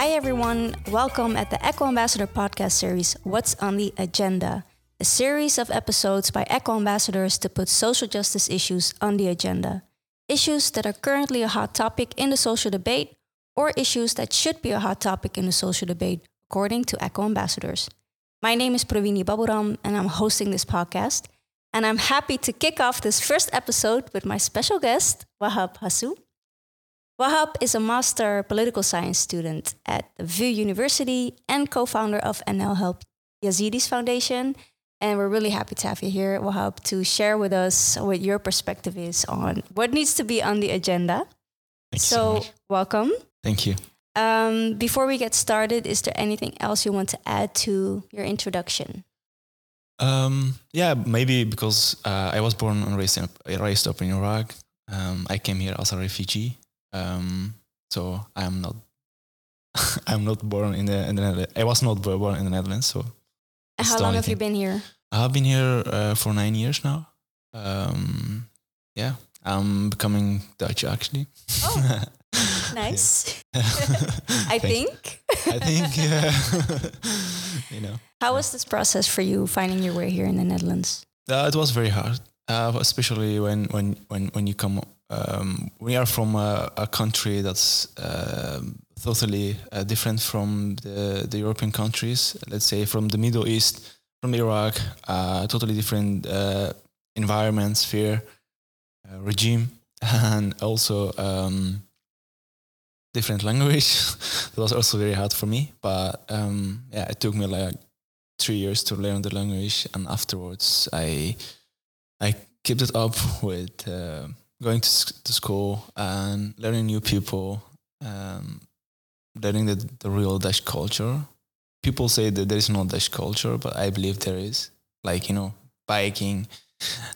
Hi, everyone. Welcome at the Echo Ambassador podcast series, What's on the Agenda? A series of episodes by Echo ambassadors to put social justice issues on the agenda. Issues that are currently a hot topic in the social debate, or issues that should be a hot topic in the social debate, according to Echo ambassadors. My name is Pravini Baburam, and I'm hosting this podcast. And I'm happy to kick off this first episode with my special guest, Wahhab Hassoo. Wahhab is a master political science student at the VU University and co-founder of NL Help Yazidis Foundation. And we're really happy to have you here, Wahhab, to share with us what your perspective is on what needs to be on the agenda. So, so welcome. Thank you. Um, before we get started, is there anything else you want to add to your introduction? Um, yeah, maybe because uh, I was born and raised, in, raised up in Iraq. Um, I came here as a refugee. Um, so I'm not I'm not born in the, in the Netherlands. I was not born in the Netherlands. So how long have thing. you been here? I've been here uh, for nine years now. Um, yeah, I'm becoming Dutch actually. Oh, nice. I think. I think, yeah. you know. How was this process for you finding your way here in the Netherlands? Uh, it was very hard, uh, especially when when when when you come um, we are from a, a country that's uh, totally uh, different from the, the European countries. Let's say from the Middle East, from Iraq, uh, totally different uh, environment, sphere, uh, regime, and also um, different language. that was also very hard for me. But um, yeah, it took me like three years to learn the language, and afterwards I I kept it up with uh, going to, to school and learning new people, um, learning the, the real Dutch culture. People say that there is no Dutch culture, but I believe there is. Like, you know, biking,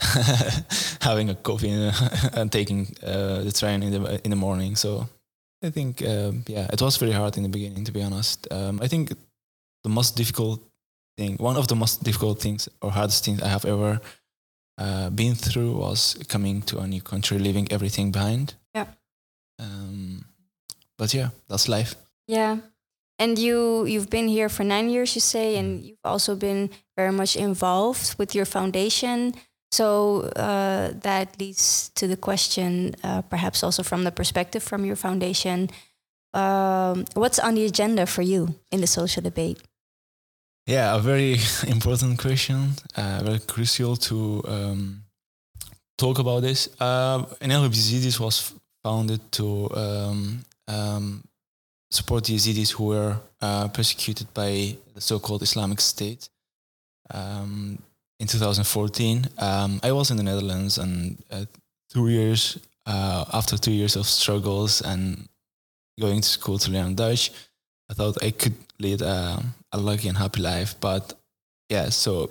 having a coffee and taking uh, the train in the, in the morning. So I think, uh, yeah, it was very hard in the beginning, to be honest. Um, I think the most difficult thing, one of the most difficult things or hardest things I have ever uh, been through was coming to a new country, leaving everything behind. Yeah. Um, but yeah, that's life. Yeah. And you you've been here for nine years, you say, and mm. you've also been very much involved with your foundation. So uh, that leads to the question, uh, perhaps also from the perspective from your foundation, um, what's on the agenda for you in the social debate? Yeah, a very important question, uh, very crucial to um, talk about this. Uh, NL Help Yazidis was founded to um, um, support the Yazidis who were uh, persecuted by the so-called Islamic State. Um, in 2014, um, I was in the Netherlands, and uh, two years uh, after two years of struggles and going to school to learn Dutch, I thought I could lead a, a lucky and happy life. But yeah, so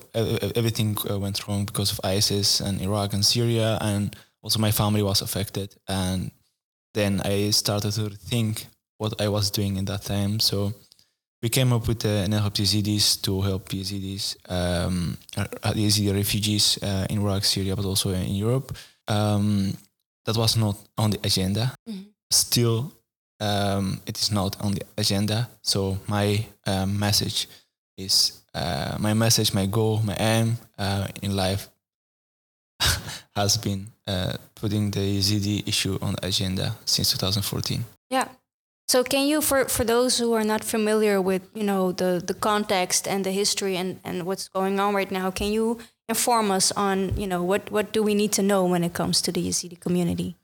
everything uh, went wrong because of ISIS and Iraq and Syria, and also my family was affected. And then I started to think what I was doing in that time. So we came up with the NL Help Yazidis to help Yazidis, um, uh, Yazidi refugees uh, in Iraq, Syria, but also in Europe. Um, that was not on the agenda. Mm-hmm. Still, um, it is not on the agenda. So my um, message is uh, my message, my goal, my aim uh, in life has been uh, putting the Yazidi issue on the agenda since 2014. Yeah. So can you, for, for those who are not familiar with, you know, the, the context and the history and, and what's going on right now, can you inform us on, you know, what, what do we need to know when it comes to the Yazidi community?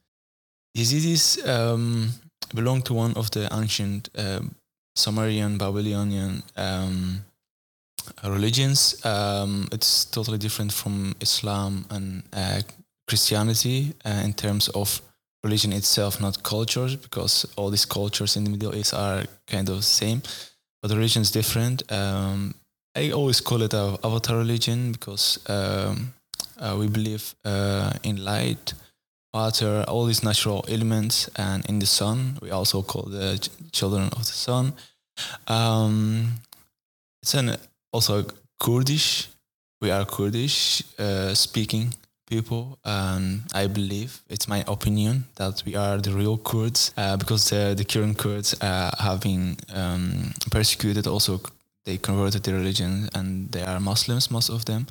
Yazidis um, belong to one of the ancient uh, Sumerian, Babylonian um, religions. Um, it's totally different from Islam and uh, Christianity uh, in terms of religion itself, not cultures, because all these cultures in the Middle East are kind of same, but the religion is different. Um, I always call it a avatar religion because um, uh, we believe uh, in light water, all these natural elements, and in the sun, we also call the children of the sun. Um, it's an also Kurdish. We are Kurdish uh, speaking people, and I believe it's my opinion that we are the real Kurds uh, because the the current Kurds uh, have been um, persecuted. Also, they converted their religion, and they are Muslims, most of them.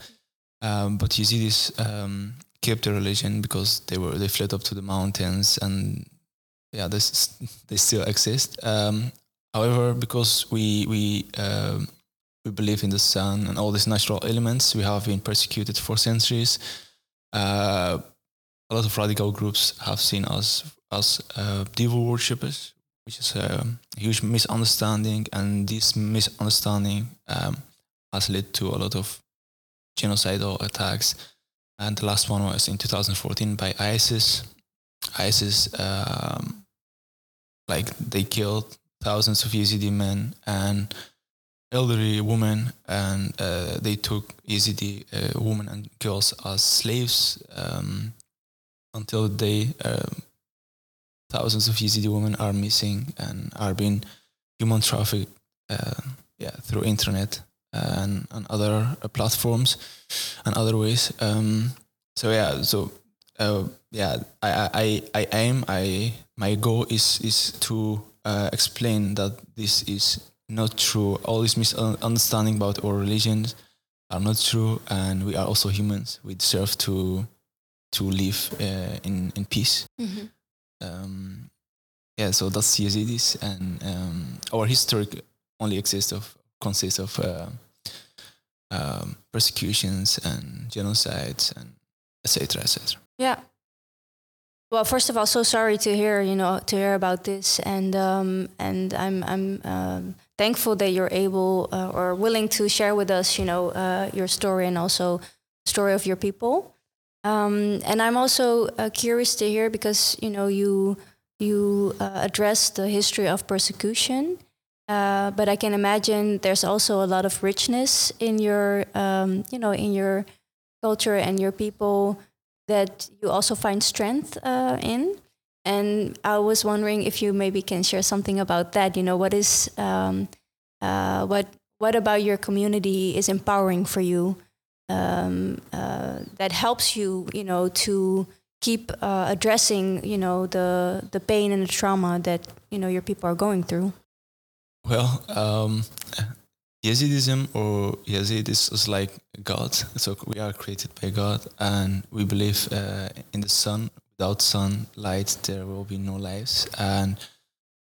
Um, but Yazidis um, kept their religion because they were they fled up to the mountains, and yeah, this they still exist. Um, however, because we we um, we believe in the sun and all these natural elements, we have been persecuted for centuries. Uh, a lot of radical groups have seen us as uh, devil worshippers, which is a huge misunderstanding, and this misunderstanding um, has led to a lot of genocidal attacks. And the last one was in 2014 by ISIS. ISIS, um, like they killed thousands of Yazidi men and elderly women, and uh, they took Yazidi uh, women and girls as slaves um, until the day uh, thousands of Yazidi women are missing and are being human trafficked uh, yeah, through internet and, and other uh, platforms and other ways. Um, so yeah, so uh, yeah, I, I, I aim, I my goal is is to uh, explain that this is not true. All this misunderstanding about our religions are not true, and we are also humans. We deserve to to live uh, in in peace. Mm-hmm. Um, yeah, so that's Yazidis, and um, our history only exists of consists of uh, um, persecutions and genocides and etc. etc. Yeah. Well, first of all, so sorry to hear you know to hear about this, and um, and I'm I'm um, thankful that you're able uh, or willing to share with us you know uh, your story and also story of your people. Um, and I'm also uh, curious to hear because you know you you uh, address the history of persecution, uh, but I can imagine there's also a lot of richness in your um, you know in your culture and your people that you also find strength uh, in. And I was wondering if you maybe can share something about that. You know, what is um, uh, what what about your community is empowering for you? um, uh, that helps you, you know, to keep uh, addressing, you know, the the pain and the trauma that you know your people are going through? Well, um, Yazidism or Yazidis is like God. So we are created by God, and we believe uh, in the sun. Without sun light, there will be no lives, and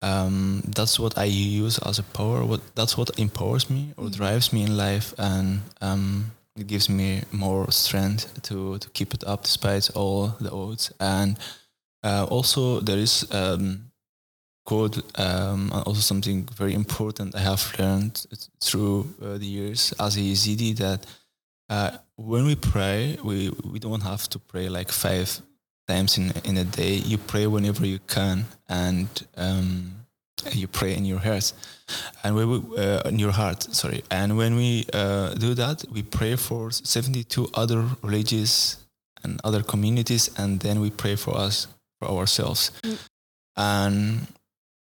um, that's what I use as a power. What that's what empowers me or mm-hmm. drives me in life, and um, it gives me more strength to to keep it up despite all the odds. And uh, also there is um, code um, and also something very important I have learned through uh, the years as a Yazidi that uh, when we pray, we we don't have to pray like five times in in a day. You pray whenever you can, and um, you pray in your heart and we uh, in your heart sorry and when we uh, do that we pray for 72 other religions and other communities and then we pray for us for ourselves mm. and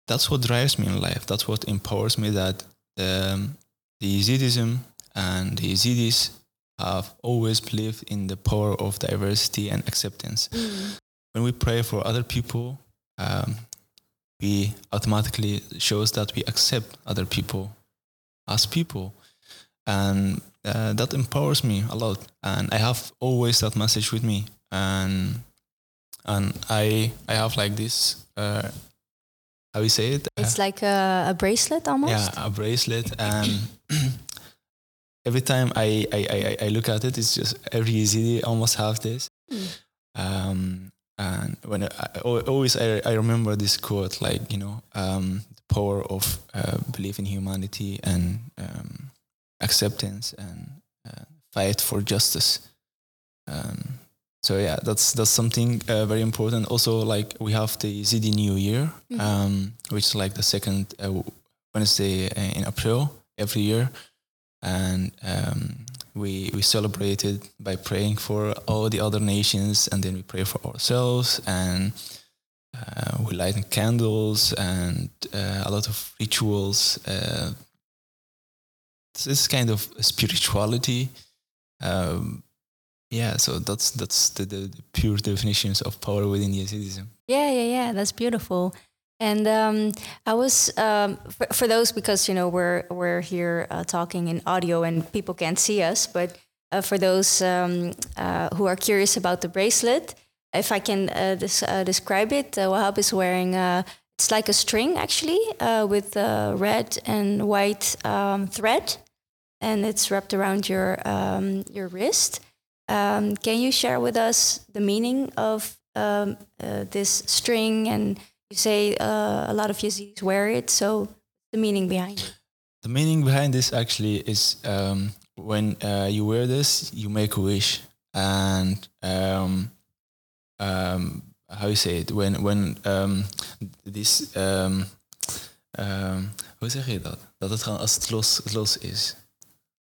that's what drives me in life. That's what empowers me that um, the Yazidism and the Yazidis have always believed in the power of diversity and acceptance. Mm. when we pray for other people um, we automatically shows that we accept other people as people. And uh, that empowers me a lot. And i have always that message with me. And and i i have like this uh, how we say it? It's uh, like a, a, bracelet almost? Yeah a bracelet and every time I, I, I i look at it it's just every easy almost have this mm. um and when I, always I, I remember this quote like you know um, the power of uh, belief in humanity and um, acceptance and uh, fight for justice. Um, so yeah that's that's something uh, very important also like we have the Yazidi New Year mm-hmm. Um, which is like the second uh, Wednesday in April every year and um, we we celebrated by praying for all the other nations, and then we pray for ourselves, and uh, we light candles and uh, a lot of rituals. Uh, this kind of spirituality um, yeah, so that's that's the, the, the pure definitions of power within Yazidism. Yeah, yeah, yeah. That's beautiful. And um, I was um, for, for, those because you know we're we're here uh, talking in audio and people can't see us, but uh, for those um, uh, who are curious about the bracelet, if I can uh, des- uh, describe it, uh, Wahhab is wearing it's like a string actually with red and white um, thread, and it's wrapped around your um, your wrist. Um, can you share with us the meaning of um, this string and you say uh, a lot of Yazidis wear it, so the meaning behind it. The meaning behind this actually is um, when uh, you wear this, you make a wish, and um, um, how you say it? When when um, this hoe zeg je dat? Dat het gewoon als het los, los is.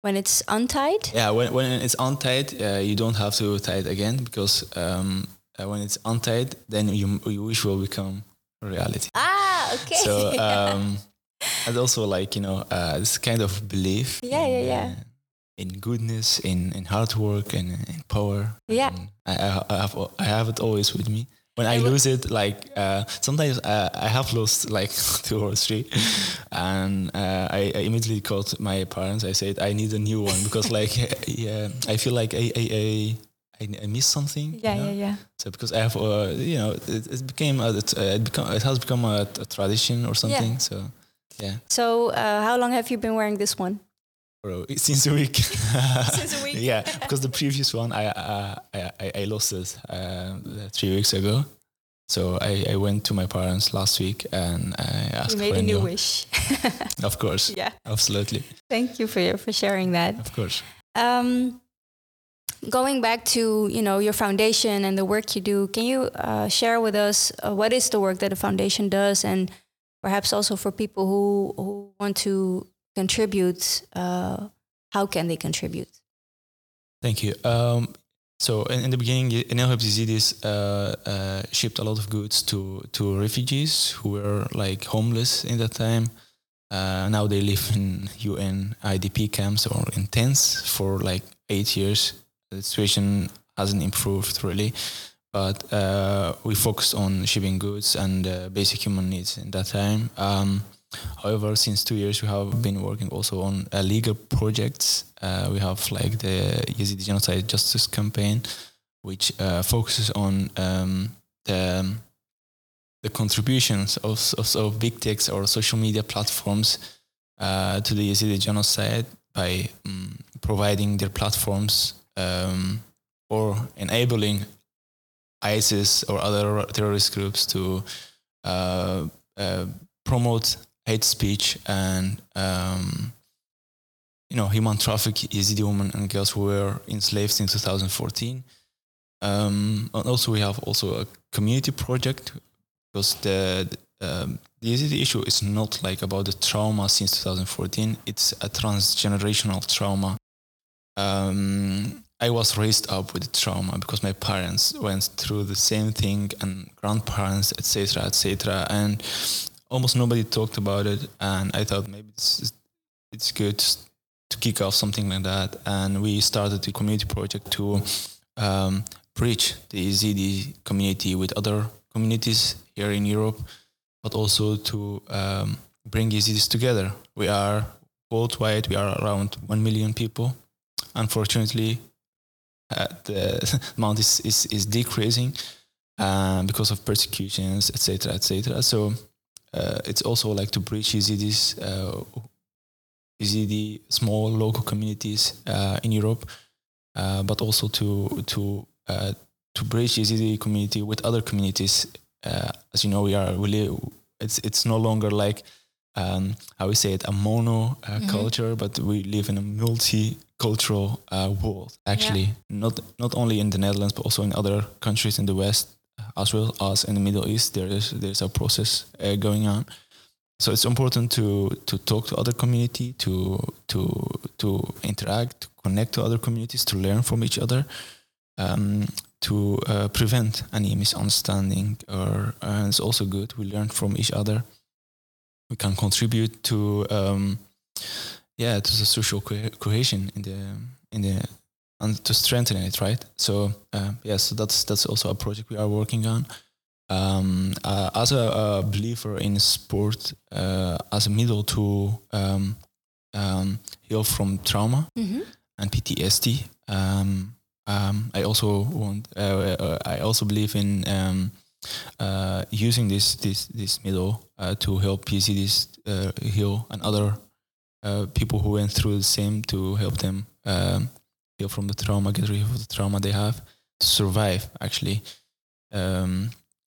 When it's untied? Yeah, when, when it's untied, uh, you don't have to tie it again because um, uh, when it's untied, then you, your wish will become reality. Ah, okay. So um, and also like you know uh, this kind of belief. Yeah, in, yeah, yeah. Uh, in goodness, in in hard work, and in power. Yeah. I, I have I have it always with me. When I lose it, like uh, sometimes uh, I have lost like two or three, and uh, I, I, immediately called my parents. I said I need a new one because like yeah, I feel like I I, I I, missed something. Yeah, you know? yeah, yeah. So because I have, uh, you know, it, it became a, it, uh, it become it has become a, a tradition or something. Yeah. So yeah. So uh, how long have you been wearing this one? Bro, since a week. since a week. yeah, because the previous one I uh, I, I lost it uh, three weeks ago. So I, I went to my parents last week and I asked you made for a new wish. of course. Yeah. Absolutely. Thank you for for sharing that. Of course. Um, going back to you know your foundation and the work you do can you uh, share with us uh, what is the work that the foundation does and perhaps also for people who who want to contribute uh, how can they contribute? Thank you. Um, so in, in, the beginning NL Yazidis uh, uh, shipped a lot of goods to to refugees who were like homeless in that time. Uh, now they live in UN IDP camps or in tents for like eight years. The situation hasn't improved really, but uh, we focused on shipping goods and uh, basic human needs in that time. Um, however, since two years, we have been working also on uh, legal projects. Uh, we have like the Yazidi Genocide Justice Campaign, which uh, focuses on um, the the contributions of, of, of, big techs or social media platforms uh, to the Yazidi genocide by um, providing their platforms um, or enabling ISIS or other terrorist groups to uh, uh, promote hate speech and um, you know human traffic Yazidi women and girls who were enslaved in 2014. Um, and also we have also a community project because the, um, the Yazidi issue is not like about the trauma since 2014. It's a transgenerational trauma um, I was raised up with trauma because my parents went through the same thing and grandparents, etc., etc., and almost nobody talked about it. And I thought maybe it's it's good to kick off something like that. And we started a community project to um, bridge the Yazidi community with other communities here in Europe, but also to um, bring Yazidis together. We are worldwide. We are around one million people unfortunately, uh, the amount is, is, is decreasing uh, because of persecutions, etc., etc. So uh, it's also like to bridge Yazidis, uh, Yazidi small local communities uh, in Europe, uh, but also to to uh, to bridge Yazidi community with other communities. as you know, we are really it's it's no longer like um, how we say it a mono mm-hmm. culture, but we live in a multi cultural uh, world. Actually, yeah. not not only in the Netherlands but also in other countries in the West, as well as in the Middle East. There is there's a process uh, going on. So it's important to to talk to other community, to to to interact, to connect to other communities, to learn from each other, um, to uh, prevent any misunderstanding. Or uh, it's also good we learn from each other. We can contribute to. Um, yeah, to the social co- cohesion in the in the and to strengthen it, right? So uh, yes, yeah, so that's that's also a project we are working on. Um, uh, as a, a, believer in sport, uh, as a middle to um, um, heal from trauma mm-hmm. and PTSD, um, um, I also want. Uh, uh, I also believe in um, using this this this middle to help PCDs heal and other people who went through the same to help them heal from the trauma, get rid of the trauma they have, to survive actually. Um,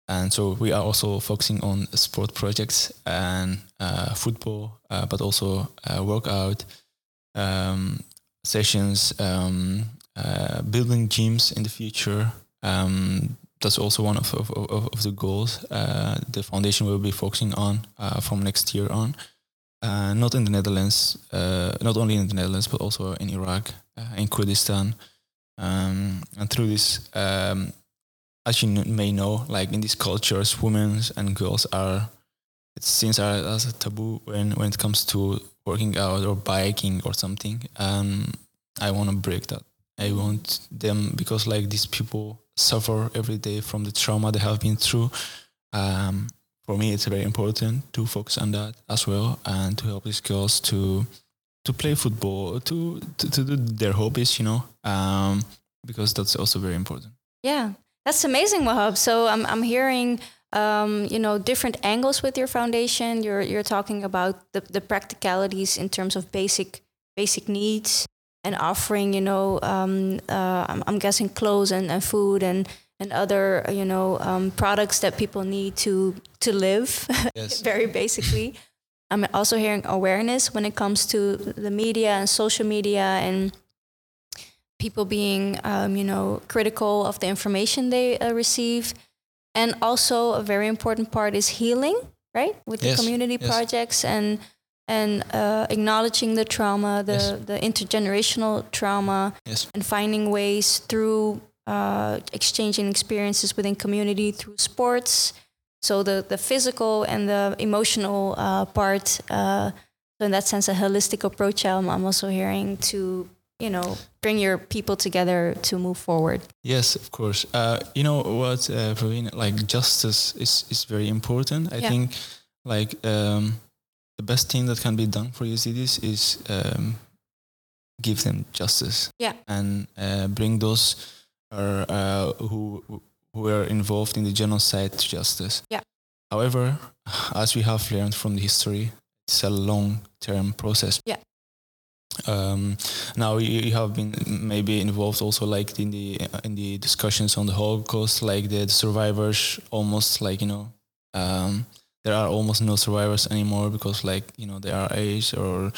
and so we are also focusing on sport projects and uh, football, uh, but also uh, workout um, sessions, um, uh, building gyms in the future. Um, that's also one of, of, of, of the goals uh, the foundation will be focusing on uh, from next year on. Not in the Netherlands, not only in the Netherlands, but also in Iraq, in Kurdistan. Um, and through this um, as you may know, like in these cultures, women and girls are it seems are as a taboo when when it comes to working out or biking or something. Um, I want to break that. I want them because like these people suffer every day from the trauma they have been through. Um, for me, it's very important to focus on that as well and to help these girls to to play football, to to, to do their hobbies, you know, um, because that's also very important. Yeah, that's amazing, Wahhab. So I'm I'm hearing um, you know different angles with your foundation. You're you're talking about the, the practicalities in terms of basic basic needs and offering you know um, uh, I'm, I'm, guessing clothes and, and food and and other you know um, products that people need to to live yes. very basically. I'm also hearing awareness when it comes to the media and social media and people being, um, you know, critical of the information they uh, receive. And also a very important part is healing, right? With yes. the community yes. projects and and uh, acknowledging the trauma, the, the intergenerational trauma, and finding ways through uh, exchanging experiences within community through sports. So the, the physical and the emotional uh, part. Uh, so in that sense, a holistic approach. I'm, I'm also hearing to you know bring your people together to move forward yes of course uh, you know what uh, Praveen, like justice is is very important i yeah. think like um, the best thing that can be done for Yazidis is um, give them justice yeah and uh, bring those uh, uh, who who are involved in the genocide justice. Yeah. However as we have learned from the history it's a long term process. Yeah. Um, now you, you, have been maybe involved also like in the in the discussions on the Holocaust, like the, the survivors almost like you know um, there are almost no survivors anymore because like you know they are aged or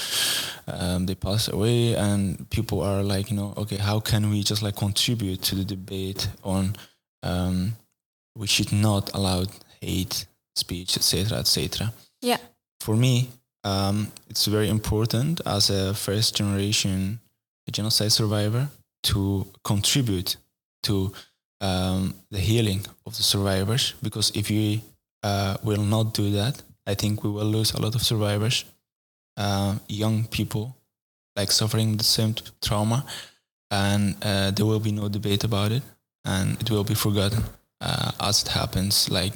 um, they pass away and people are like you know okay how can we just like contribute to the debate on um, we should not allow hate speech etc etc yeah. For me um, it's very important as a first generation genocide survivor to contribute to um, the healing of the survivors because if we uh, will not do that, I think we will lose a lot of survivors, uh, young people like suffering the same trauma, and uh, there will be no debate about it, and it will be forgotten uh, as it happens like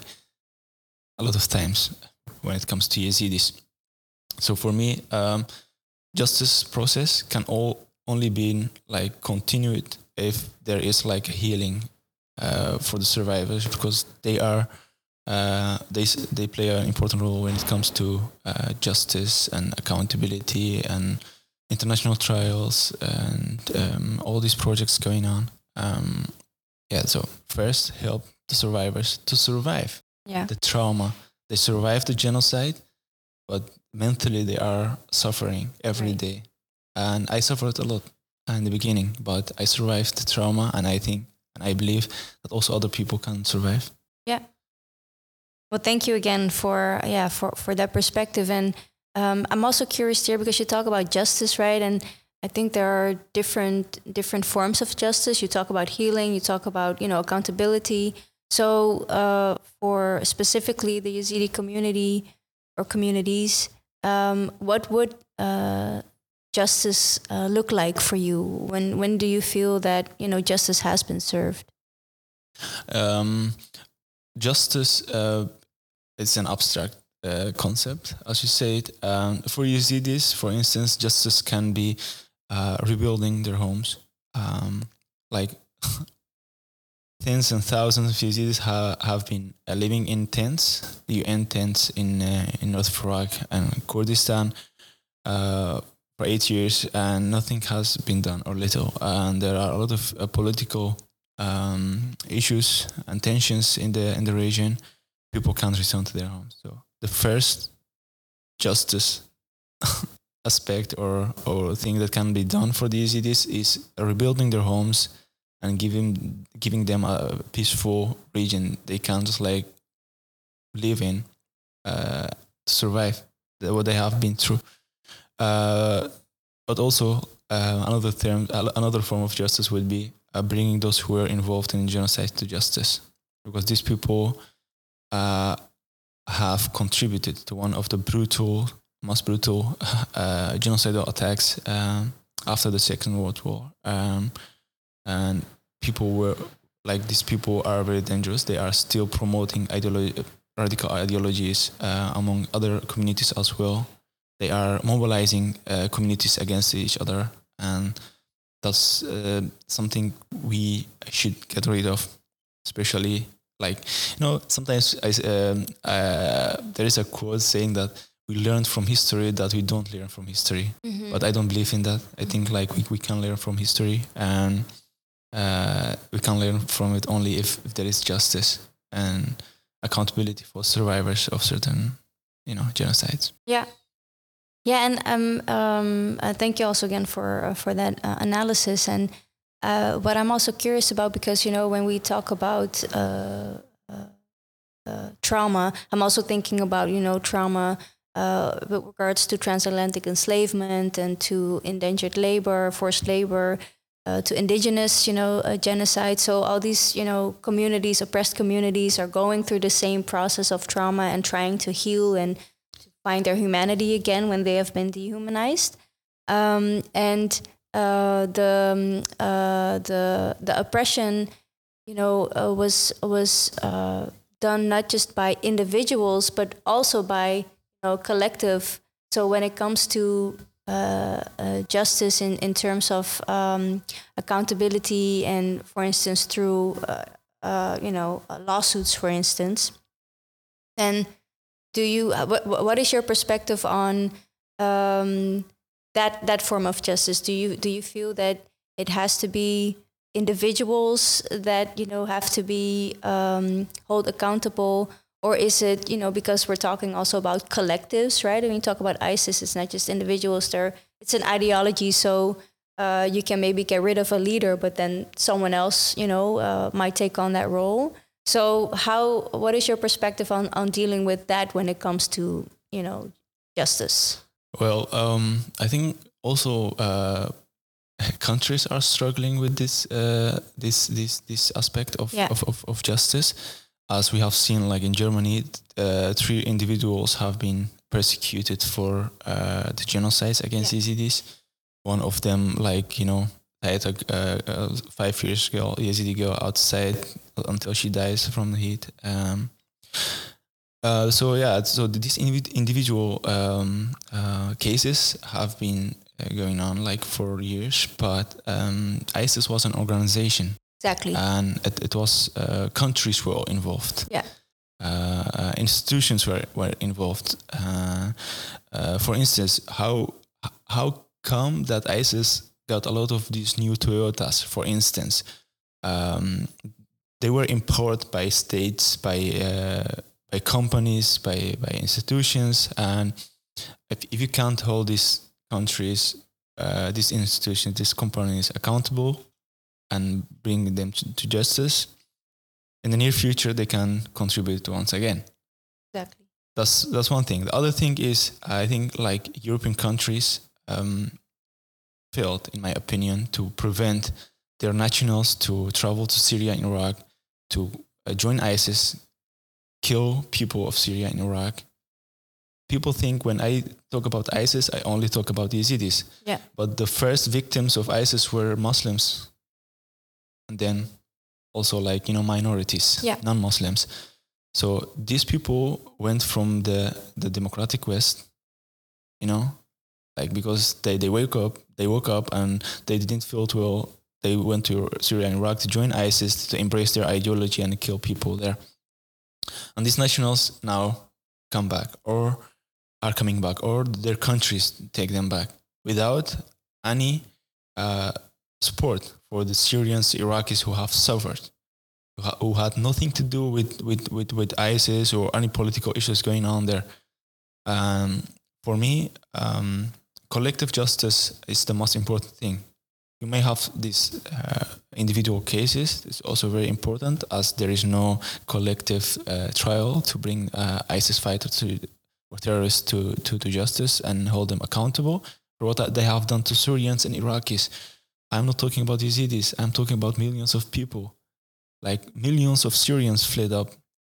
a lot of times when it comes to Yazidis. So for me, um, justice process can all only be like continued if there is like a healing uh, for the survivors because they are uh, they they play an important role when it comes to uh, justice and accountability and international trials and um, all these projects going on. Um, yeah, so first help the survivors to survive yeah. the trauma. They survived the genocide, but mentally they are suffering every right. day, And I suffered a lot in the beginning, but I survived the trauma and I think and I believe that also other people can survive. Well, thank you again for yeah for for that perspective, and um, I'm also curious here because you talk about justice, right? And I think there are different different forms of justice. You talk about healing, you talk about you know accountability. So uh, for specifically the Yazidi community or communities, um, what would uh, justice uh, look like for you? When when do you feel that you know justice has been served? Um, justice uh, is an abstract uh, concept, as you said. Um, for Yazidis, for instance, justice can be uh, rebuilding their homes. Um, like tens and thousands of Yazidis ha- have been uh, living in tents, UN tents in uh, in North Iraq and Kurdistan uh, for eight years, and nothing has been done or little. And there are a lot of political um, issues and tensions in the in the region. People can't return to their homes. So the first justice aspect or or thing that can be done for the Yazidis is rebuilding their homes and giving giving them a peaceful region they can just like live in uh, survive what they have been through. Uh, but also uh, another term, another form of justice would be uh, bringing those who were involved in genocide to justice, because these people uh, have contributed to one of the brutal, most brutal uh, genocidal attacks um, after the Second World War. Um, and people were like these people are very dangerous. They are still promoting ideolo- radical ideologies uh, among other communities as well. They are mobilizing uh, communities against each other, and that's uh, something we should get rid of. Especially like you know, sometimes I, um, uh, there is a quote saying that we learn from history that we don't learn from history, mm-hmm. but I don't believe in that. I think like we, we can learn from history and uh, we can learn from it only if, if there is justice and accountability for survivors of certain, you know, genocides. Yeah, yeah, and um, um, uh, thank you also again for uh, for that uh, analysis. And uh, what I'm also curious about, because you know, when we talk about uh, uh, trauma, I'm also thinking about you know trauma with regards to transatlantic enslavement and to indentured labor, forced labor, to indigenous, you know, genocide. So all these, you know, communities, oppressed communities, are going through the same process of trauma and trying to heal and find their humanity again when they have been dehumanized. Um, and uh, the um, uh, the the oppression, you know, uh, was was uh, done not just by individuals but also by you know collective. So when it comes to uh, uh, justice in, in terms of um, accountability and, for instance, through you know lawsuits, for instance. And do you what what is your perspective on um, that that form of justice? Do you do you feel that it has to be individuals that you know have to be um, hold accountable? or is it you know because we're talking also about collectives right when you talk about isis it's not just individuals there it's an ideology so uh, you can maybe get rid of a leader but then someone else you know uh, might take on that role so how what is your perspective on, on dealing with that when it comes to you know justice well um, i think also uh, countries are struggling with this uh, this this this aspect of, yeah. of, of, of justice as we have seen, like in Germany, uh, three individuals have been persecuted for uh, the genocides against yeah. Yazidis. One of them, like you know, a, a five years girl, Yazidi girl, outside until she dies from the heat. Um, uh, so yeah, so these individual um, uh, cases have been uh, going on like for years, but um, ISIS was an organization Exactly. And it, it was uh, countries were involved. Yeah. Uh, uh, institutions were, were involved. Uh, uh, for instance, how how come that ISIS got a lot of these new Toyotas? For instance, um, they were imported by states, by uh, by companies, by by institutions, and if, if you can't hold these countries, these institutions, these companies accountable, and bring them to, to justice, in the near future they can contribute once again. Exactly. That's that's one thing. The other thing is I think like European countries um, failed, in my opinion, to prevent their nationals to travel to Syria and Iraq to uh, join ISIS, kill people of Syria and Iraq, people think when I talk about ISIS, I only talk about the Yazidis. Yeah. But the first victims of ISIS were Muslims, and then also like you know minorities, Yeah. non-Muslims. So these people went from the the democratic West, you know, like because they they wake up, they woke up and they didn't feel well. They went to Syria and Iraq to join ISIS to embrace their ideology and kill people there. And these nationals now come back or are coming back or their countries take them back without any uh, support for the Syrians, Iraqis who have suffered, who had nothing to do with, with, with, with ISIS or any political issues going on there. Um, for me, um, collective justice is the most important thing. You may have these uh, individual cases. It's also very important as there is no collective uh, trial to bring uh, ISIS fighters to, or terrorists to, to, to justice and hold them accountable for what they have done to Syrians and Iraqis. I'm not talking about Yazidis. I'm talking about millions of people. Like millions of Syrians fled up,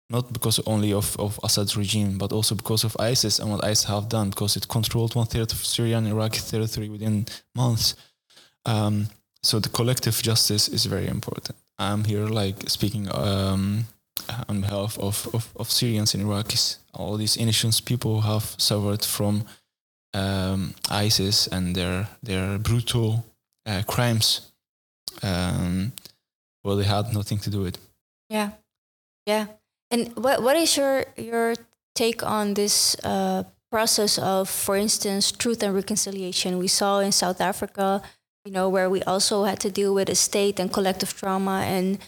not because only of, of Assad's regime, but also because of ISIS and what ISIS have done, because it controlled one third of Syrian and Iraqi territory within months. Um, so the collective justice is very important. I'm here like speaking um, on behalf of, of, of Syrians and Iraqis. All these innocent people have suffered from um, ISIS and their their brutal uh, crimes. Um, well, they had nothing to do with. Yeah, yeah. And what what is your your take on this uh, process of, for instance, truth and reconciliation? We saw in South Africa, you know, where we also had to deal with a state and collective trauma, and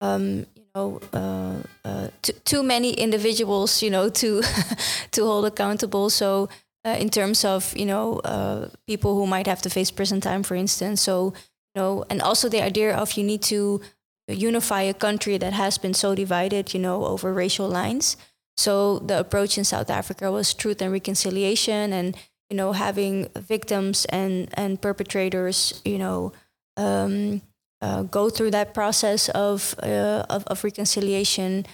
um, you know, uh, uh, too many individuals, you know, to to hold accountable. So. Uh, in terms of you know uh, people who might have to face prison time, for instance, so you know, and also the idea of you need to unify a country that has been so divided, you know, over racial lines. So the approach in South Africa was truth and reconciliation, and you know, having victims and and perpetrators, you know, um, uh, go through that process of uh, of, of reconciliation.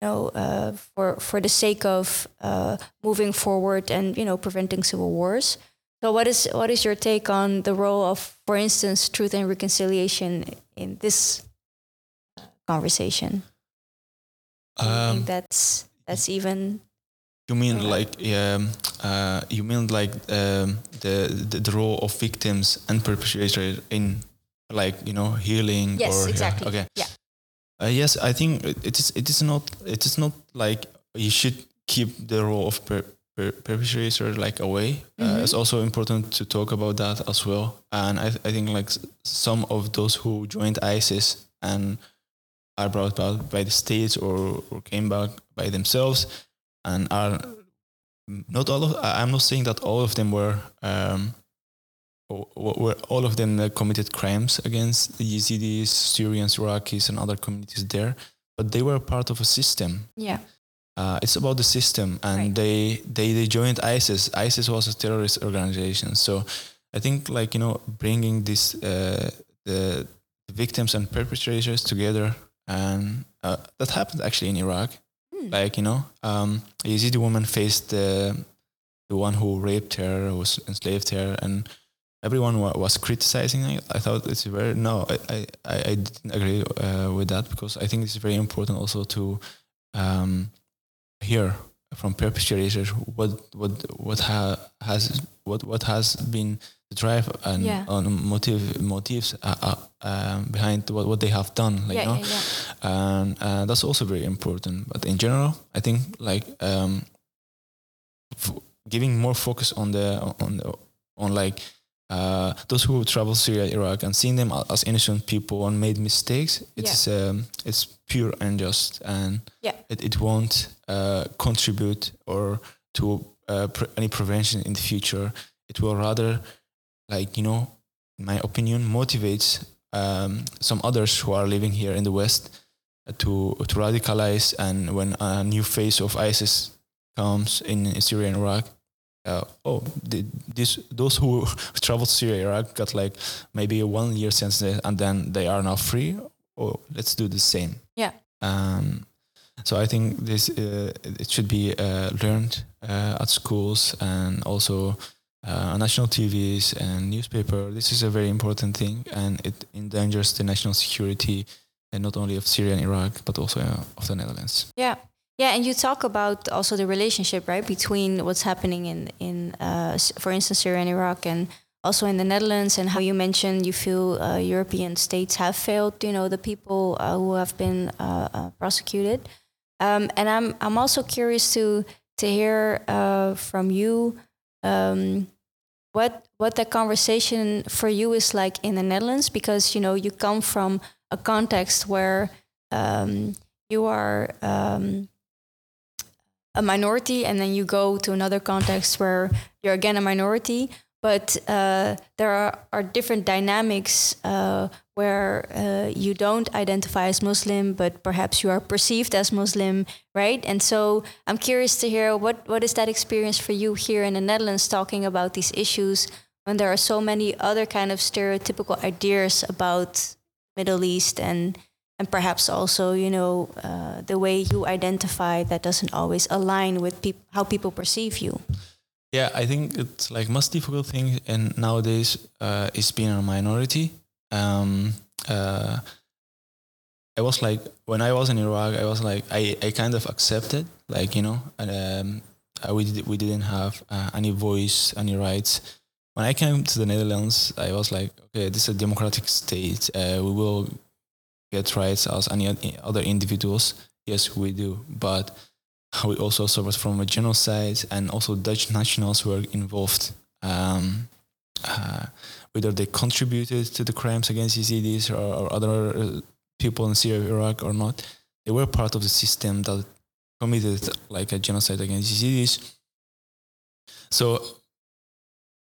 You know, uh, for for the sake of uh, moving forward and you know preventing civil wars. So, what is what is your take on the role of, for instance, truth and reconciliation in this conversation? Um, think that's that's even You mean Yeah. like um, uh, you mean like um, the, the the role of victims and perpetrators in like you know healing yes, or yeah, exactly. okay Yeah, uh, yes I think it is it is not it is not like you should keep the role of per, per, perpetrator like away uh, Mhm. it's also important to talk about that as well and I I think like s- some of those who joined ISIS and are brought back by the states or, or came back by themselves and are not all of I'm not saying that all of them were um, were all of them uh, committed crimes against the Yazidis, Syrians, Iraqis, and other communities there, but they were part of a system. yeah, Uh, it's about the system, and Right. they, they they joined ISIS. ISIS was a terrorist organization, so I think like you know bringing this uh, the victims and perpetrators together, and uh, that happened actually in Iraq. Hmm. Like you know, um, a Yazidi woman faced the the one who raped her, who was enslaved her, and everyone wa- was criticizing it. I thought it's very no, I I, I I didn't agree uh, with that because I think it's very important also to um, hear from perpetrators what what what ha, has what what has been the drive and Yeah. on motive motives uh, uh, um, behind what, what they have done like yeah, you know yeah, yeah. and uh, that's also very important. But in general, I think like um, f- giving more focus on the on the, on like uh, those who travel Syria, Iraq, and seeing them as innocent people and made mistakes. It's um, it's pure unjust, and Yeah. it, it won't uh, contribute or to uh, pre- any prevention in the future. It will rather, like you know, in my opinion, motivates um, some others who are living here in the West uh, to to radicalize. And when a new phase of ISIS comes in, Syria and Iraq, uh, oh, the, this those who traveled to Syria, Iraq got like maybe a one year sentence, and then they are now free. Oh, let's do the same. Yeah. Um, So I think this uh, it should be uh, learned uh, at schools and also uh, national TVs and newspaper. This is a very important thing, and it endangers the national security, and not only of Syria and Iraq, but also uh, of the Netherlands. Yeah. Yeah, and you talk about also the relationship, right, between what's happening in in, uh, for instance, Syria and Iraq, and also in the Netherlands, and how you mentioned you feel uh, European states have failed, you know, the people uh, who have been uh, uh, prosecuted. Um, and I'm I'm also curious to to hear uh, from you um, what what that conversation for you is like in the Netherlands, because you know you come from a context where um, you are um, a minority, and then you go to another context where you're again a minority but uh, there are, are different dynamics uh, where uh, you don't identify as Muslim, but perhaps you are perceived as Muslim, right? And so I'm curious to hear what, what is that experience for you here in the Netherlands talking about these issues when there are so many other kind of stereotypical ideas about Middle East and and perhaps also you know uh, the way you identify that doesn't always align with peop- how people perceive you. Yeah, I think it's like most difficult thing and nowadays uh, is being a minority. Um, uh, I was like when I was in Iraq, I was like I, I kind of accepted like you know um, we did, we didn't have uh, any voice, any rights. When I came to the Netherlands, I was like, okay, this is a democratic state. Uh, we will get rights as any other individuals. Yes, we do, but we also suffered from a genocide, and also Dutch nationals were involved. Um, uh, whether they contributed to the crimes against Yazidis or, or other uh, people in Syria, Iraq, or not, they were part of the system that committed like a genocide against Yazidis. So,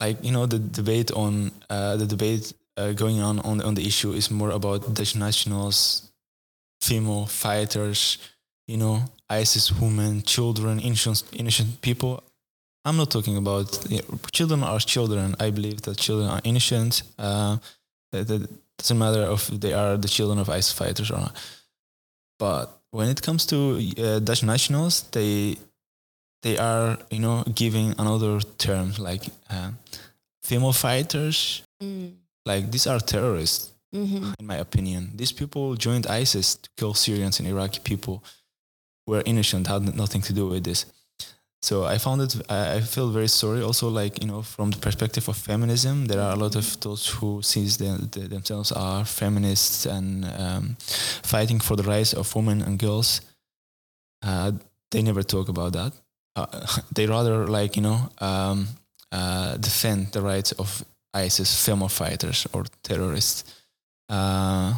like you know, the debate on uh, the debate uh, going on, on on the issue is more about Dutch nationals, female fighters, you know, ISIS women, children, innocent, innocent people. I'm not talking about you know, children are children. I believe that children are innocent. Uh, that, that doesn't matter if they are the children of ISIS fighters or not. But when it comes to uh, Dutch nationals, they they are you know giving another term like uh, female fighters. Mm. Like these are terrorists, mm-hmm. in my opinion. These people joined ISIS to kill Syrians and Iraqi people were innocent, had nothing to do with this. So I found it. I feel very sorry. Also, like you know, from the perspective of feminism, there are a lot of those who sees them, themselves are feminists and um, fighting for the rights of women and girls. Uh, they never talk about that. Uh, they rather like you know um, uh, defend the rights of ISIS female fighters or terrorists. Uh,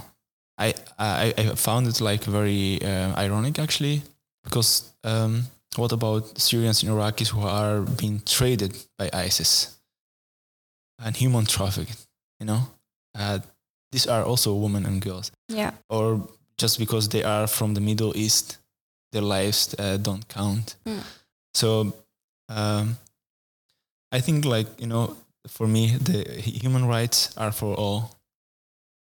I, I I found it like very uh, ironic actually because um, what about Syrians and Iraqis who are being traded by ISIS and human trafficking? You know, uh, these are also women and girls. Yeah. Or just because they are from the Middle East, their lives uh, don't count. Mm. So um, I think, like you know, for me, the human rights are for all,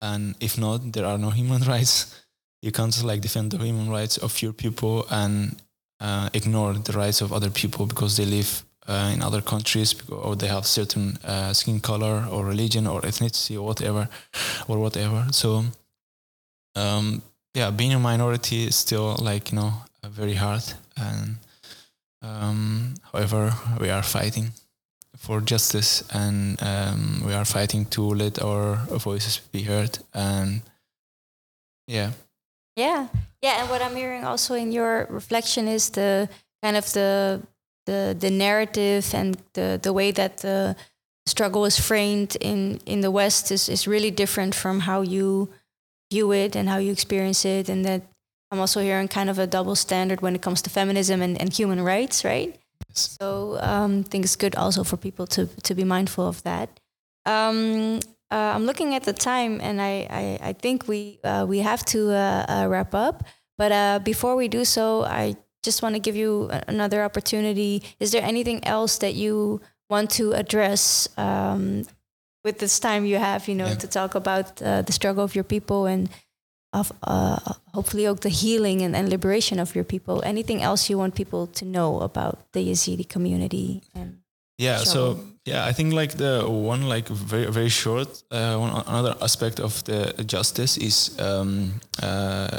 and if not, there are no human rights you can't like defend the human rights of your people and uh, ignore the rights of other people because they live uh, in other countries or they have certain uh, skin color or religion or ethnicity or whatever or whatever. So um, yeah being a minority is still like you know very hard and um, however we are fighting for justice and um, we are fighting to let our voices be heard and yeah yeah, yeah, and what I'm hearing also in your reflection is the kind of the the the narrative and the the way that the struggle is framed in in the West is is really different from how you view it and how you experience it, and that I'm also hearing kind of a double standard when it comes to feminism and, and human rights, right? Yes. So um, I think it's good also for people to to be mindful of that. Um, uh, I'm looking at the time, and I I, I think we uh, we have to uh, uh wrap up. But uh, before we do so, I just want to give you another opportunity. Is there anything else that you want to address um, with this time you have? You know, yeah. to talk about uh, the struggle of your people and of hopefully ook the healing and, and liberation of your people. Anything else you want people to know about the Yazidi community? And yeah, so yeah, I think like the one like very very short uh, one another aspect of the justice is um, uh,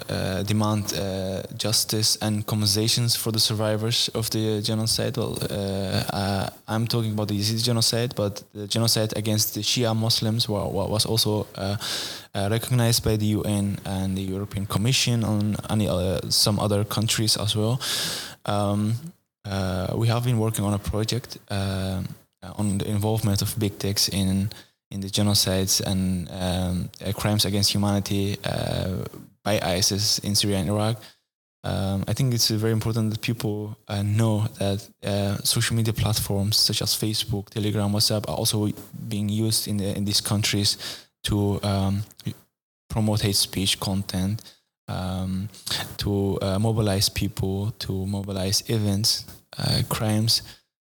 uh, demand uh, justice and compensations for the survivors of the genocide. Well, uh, uh, I'm talking about the Yazidi genocide, but the genocide against the Shia Muslims was also recognized by the UN and the European Commission on any some other countries as well. Um, we have been working on a project on the involvement of big techs in in the genocides and um, uh, crimes against humanity uh, by ISIS in Syria and Iraq. Um, I think it's very important that people uh, know that uh, social media platforms such as Facebook, Telegram, WhatsApp are also being used in the, in these countries to um, promote hate speech content, um, to mobilize people, to mobilize events uh, crimes,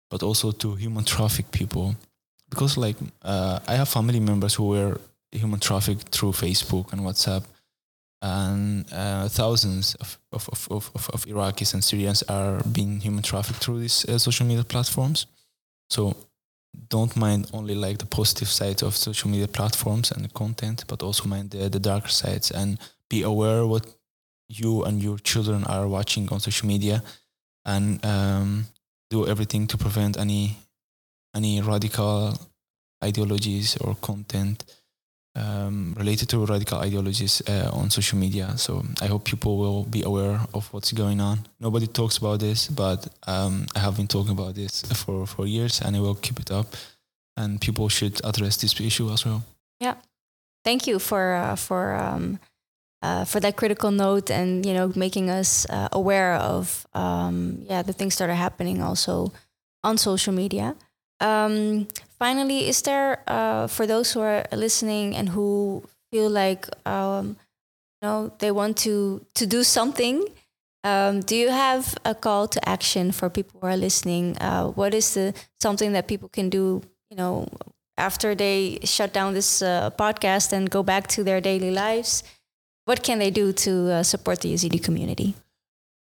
but also to human traffic people. Because like uh, I have family members who were human trafficked through Facebook and WhatsApp, and uh, thousands of, of, of, of, of Iraqis and Syrians are being human trafficked through these uh, social media platforms. So don't mind only like the positive sides of social media platforms and the content, but also mind the, the darker sides and be aware what you and your children are watching on social media and um, do everything to prevent any any radical ideologies or content um, related to radical ideologies uh, on social media. So I hope people will be aware of what's going on. Nobody talks about this, but um, I have been talking about this for, for years and I will keep it up. And people should address this issue as well. Yeah. Thank you for, uh, for um, uh, for that critical note and you know making us uh, aware of um, yeah the things that are happening also on social media. Um, finally, is there uh, for those who are listening and who feel like um, you know they want to to do something? Um, do you have a call to action for people who are listening? Uh, what is the something that people can do? You know, after they shut down this uh, podcast and go back to their daily lives what can they do to uh, support the Yazidi community?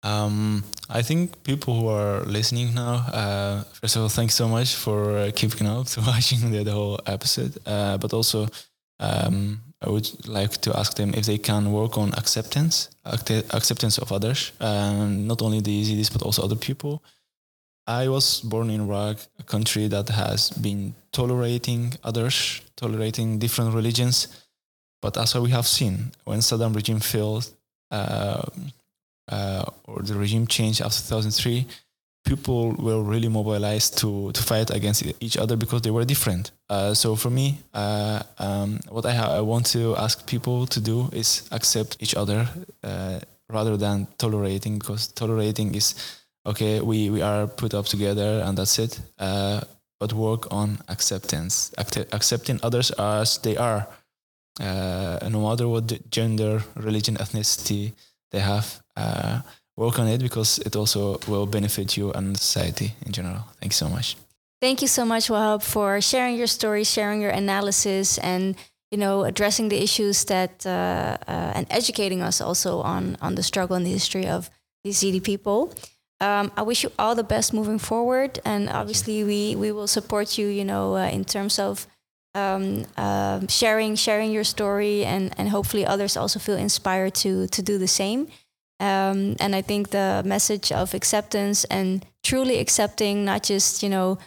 Um, I think people who are listening now, uh, first of all, thanks so much for uh, keeping up to watching the, the whole episode. Uh, but also, um, I would like to ask them if they can work on acceptance, acceptance of others, not only the Yazidis but also other people. I was born in Iraq, a country that has been tolerating others, tolerating different religions but as we have seen, when Saddam regime failed uh, uh, or the regime changed after 2003, people were really mobilized to, to fight against each other because they were different. Uh, so for me, uh, um, what I, ha- I want to ask people to do is accept each other uh, rather than tolerating, because tolerating is okay. We we are put up together and that's it. Uh, but work on acceptance, accepting others as they are uh, no matter what gender, religion, ethnicity they have, uh, work on it because it also will benefit you and society in general. Thank you so much. Thank you so much, Wahhab, for sharing your story, sharing your analysis, and you know addressing the issues that uh, uh, and educating us also on on the struggle and the history of these Yazidi people. Um, I wish you all the best moving forward, and obviously we we will support you. You know, uh, in terms of um, uh, sharing sharing your story and and hopefully others also feel inspired to to do the same. Um, and I think the message of acceptance and truly accepting, not just you know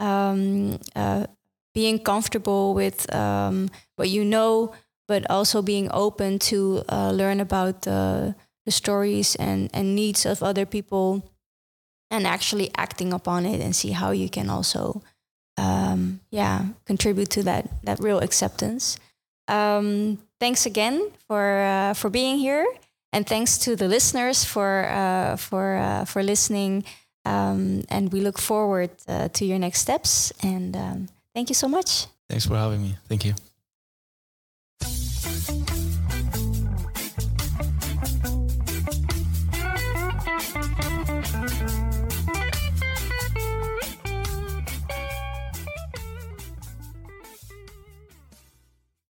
um, uh, being comfortable with um, what you know, but also being open to uh, learn about the, the stories and, and needs of other people and actually acting upon it and see how you can also um, yeah, contribute to that that real acceptance. Um, thanks again for uh, for being here, and thanks to the listeners for uh, for uh, for listening. Um, and we look forward uh, to your next steps. And um, thank you so much. Thanks for having me. Thank you.